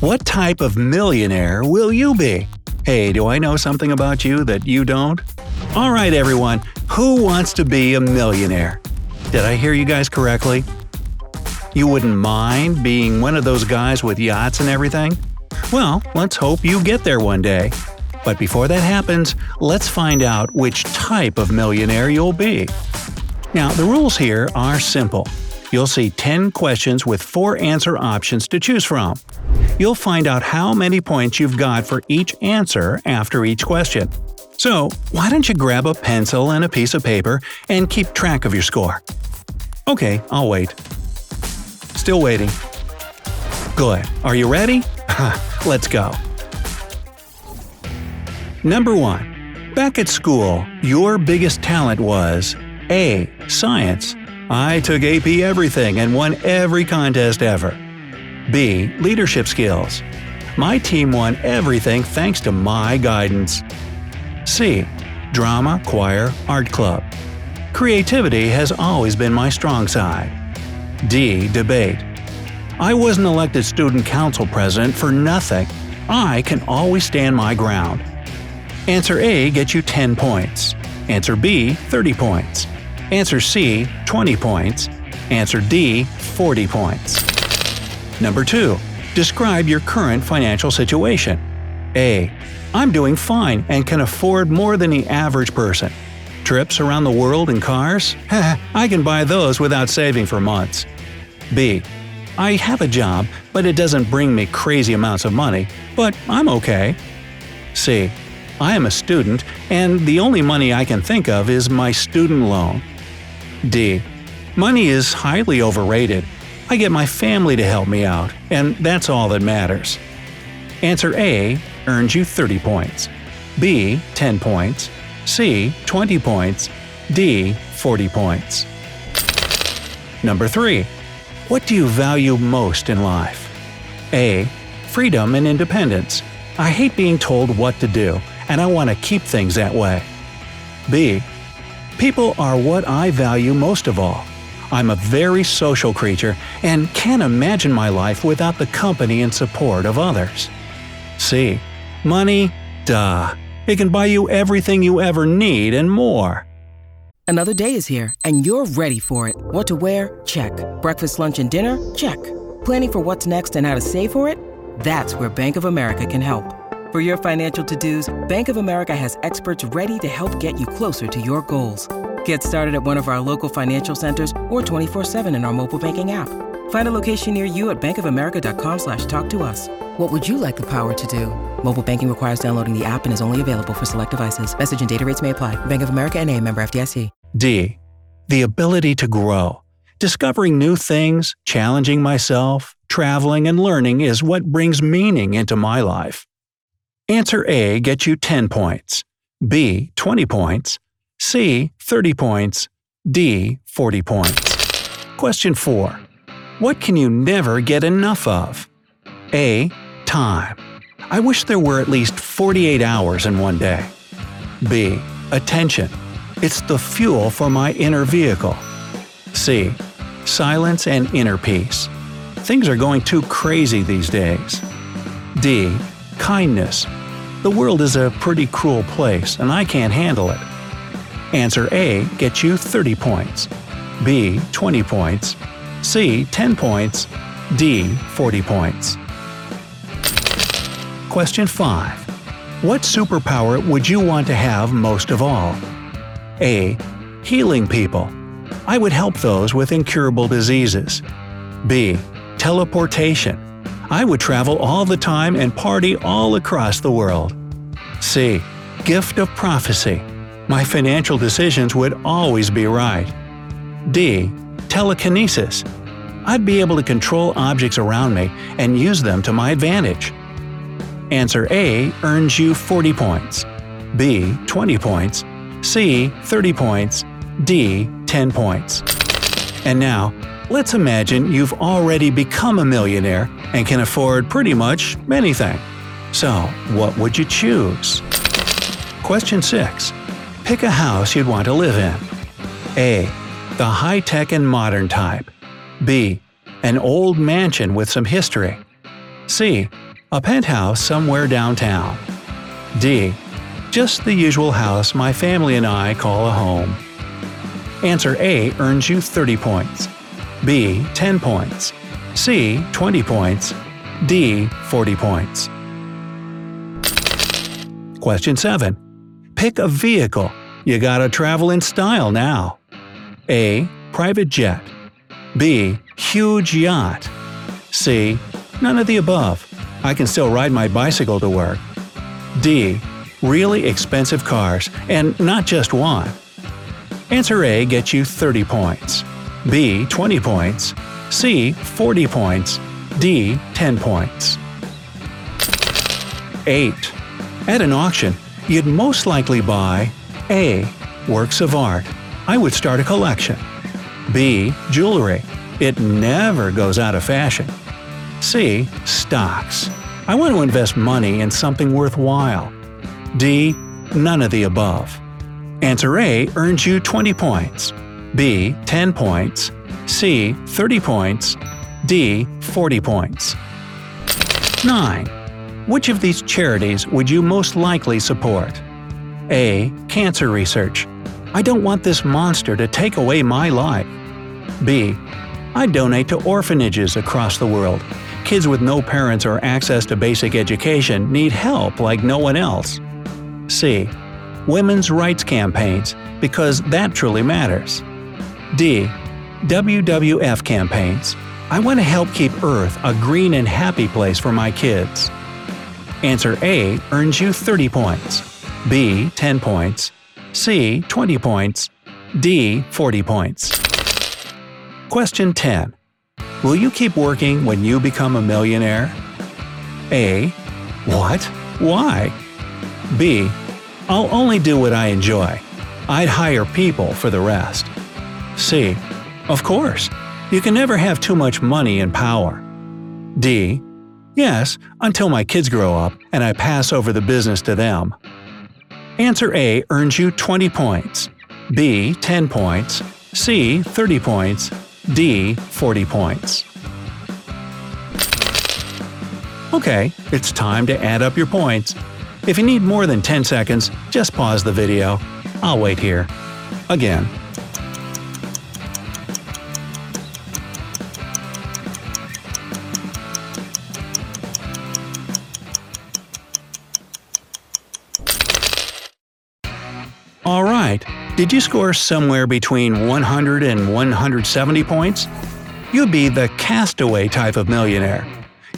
What type of millionaire will you be? Hey, do I know something about you that you don't? Alright, everyone, who wants to be a millionaire? Did I hear you guys correctly? You wouldn't mind being one of those guys with yachts and everything? Well, let's hope you get there one day. But before that happens, let's find out which type of millionaire you'll be. Now, the rules here are simple. You'll see 10 questions with 4 answer options to choose from. You'll find out how many points you've got for each answer after each question. So, why don't you grab a pencil and a piece of paper and keep track of your score? Okay, I'll wait. Still waiting. Good. Are you ready? Let's go. Number 1. Back at school, your biggest talent was A. Science. I took AP everything and won every contest ever. B. Leadership skills. My team won everything thanks to my guidance. C. Drama, choir, art club. Creativity has always been my strong side. D. Debate. I wasn't elected student council president for nothing. I can always stand my ground. Answer A gets you 10 points. Answer B, 30 points. Answer C, 20 points. Answer D, 40 points. Number 2. Describe your current financial situation. A. I'm doing fine and can afford more than the average person. Trips around the world in cars? I can buy those without saving for months. B. I have a job, but it doesn't bring me crazy amounts of money, but I'm okay. C. I am a student, and the only money I can think of is my student loan. D. Money is highly overrated. I get my family to help me out, and that's all that matters. Answer A earns you 30 points. B 10 points. C 20 points. D 40 points. Number 3. What do you value most in life? A. Freedom and independence. I hate being told what to do, and I want to keep things that way. B. People are what I value most of all. I'm a very social creature and can't imagine my life without the company and support of others. C. Money? Duh. It can buy you everything you ever need and more. Another day is here, and you're ready for it. What to wear? Check. Breakfast, lunch, and dinner? Check. Planning for what's next and how to save for it? That's where Bank of America can help. For your financial to dos, Bank of America has experts ready to help get you closer to your goals. Get started at one of our local financial centers or 24-7 in our mobile banking app. Find a location near you at bankofamerica.com slash talk to us. What would you like the power to do? Mobile banking requires downloading the app and is only available for select devices. Message and data rates may apply. Bank of America and a member FDIC. D. The ability to grow. Discovering new things, challenging myself, traveling, and learning is what brings meaning into my life. Answer A gets you 10 points. B 20 points. C 30 points. D 40 points. Question 4. What can you never get enough of? A. Time. I wish there were at least 48 hours in one day. B. Attention. It's the fuel for my inner vehicle. C. Silence and inner peace. Things are going too crazy these days. D. Kindness. The world is a pretty cruel place and I can't handle it. Answer A gets you 30 points. B 20 points. C 10 points. D 40 points. Question 5. What superpower would you want to have most of all? A. Healing people. I would help those with incurable diseases. B. Teleportation. I would travel all the time and party all across the world. C. Gift of prophecy. My financial decisions would always be right. D. Telekinesis. I'd be able to control objects around me and use them to my advantage. Answer A earns you 40 points. B. 20 points. C. 30 points. D. 10 points. And now, let's imagine you've already become a millionaire and can afford pretty much anything. So, what would you choose? Question 6. Pick a house you'd want to live in. A. The high tech and modern type. B. An old mansion with some history. C. A penthouse somewhere downtown. D. Just the usual house my family and I call a home. Answer A earns you 30 points. B. 10 points. C. 20 points. D. 40 points. Question 7. Pick a vehicle. You gotta travel in style now. A. Private jet. B. Huge yacht. C. None of the above. I can still ride my bicycle to work. D. Really expensive cars, and not just one. Answer A gets you 30 points. B. 20 points. C. 40 points. D. 10 points. 8. At an auction, you'd most likely buy A. Works of art. I would start a collection. B. Jewelry. It never goes out of fashion. C. Stocks. I want to invest money in something worthwhile. D. None of the above. Answer A earns you 20 points. B. 10 points. C. 30 points. D. 40 points. 9. Which of these charities would you most likely support? A. Cancer research. I don't want this monster to take away my life. B. I donate to orphanages across the world. Kids with no parents or access to basic education need help like no one else. C. Women's rights campaigns, because that truly matters. D. WWF campaigns. I want to help keep Earth a green and happy place for my kids. Answer A earns you 30 points. B. 10 points. C. 20 points. D. 40 points. Question 10. Will you keep working when you become a millionaire? A. What? Why? B. I'll only do what I enjoy. I'd hire people for the rest. C. Of course. You can never have too much money and power. D. Yes, until my kids grow up and I pass over the business to them. Answer A earns you 20 points. B. 10 points. C. 30 points. D. 40 points. Okay, it's time to add up your points. If you need more than 10 seconds, just pause the video. I'll wait here. Again. Alright, did you score somewhere between 100 and 170 points? You'd be the castaway type of millionaire.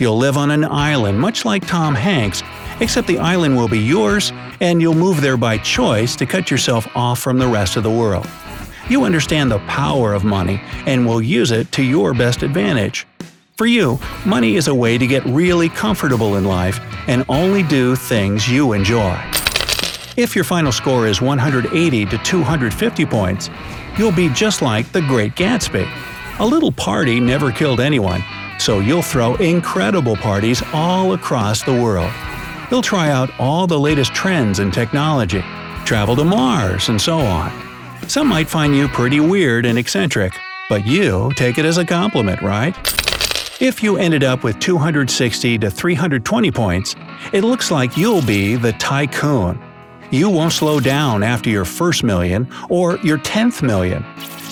You'll live on an island much like Tom Hanks, except the island will be yours and you'll move there by choice to cut yourself off from the rest of the world. You understand the power of money and will use it to your best advantage. For you, money is a way to get really comfortable in life and only do things you enjoy. If your final score is 180 to 250 points, you'll be just like the Great Gatsby. A little party never killed anyone, so you'll throw incredible parties all across the world. You'll try out all the latest trends in technology, travel to Mars, and so on. Some might find you pretty weird and eccentric, but you take it as a compliment, right? If you ended up with 260 to 320 points, it looks like you'll be the tycoon. You won't slow down after your first million or your 10th million.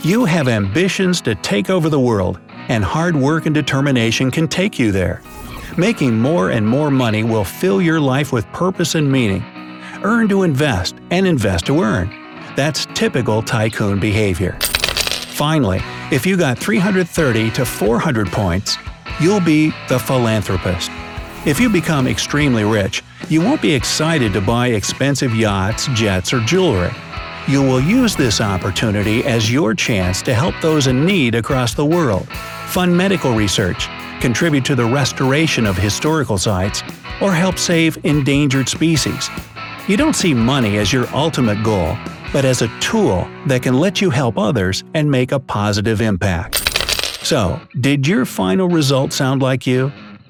You have ambitions to take over the world, and hard work and determination can take you there. Making more and more money will fill your life with purpose and meaning. Earn to invest and invest to earn. That's typical tycoon behavior. Finally, if you got 330 to 400 points, you'll be the philanthropist. If you become extremely rich, you won't be excited to buy expensive yachts, jets, or jewelry. You will use this opportunity as your chance to help those in need across the world, fund medical research, contribute to the restoration of historical sites, or help save endangered species. You don't see money as your ultimate goal, but as a tool that can let you help others and make a positive impact. So, did your final result sound like you?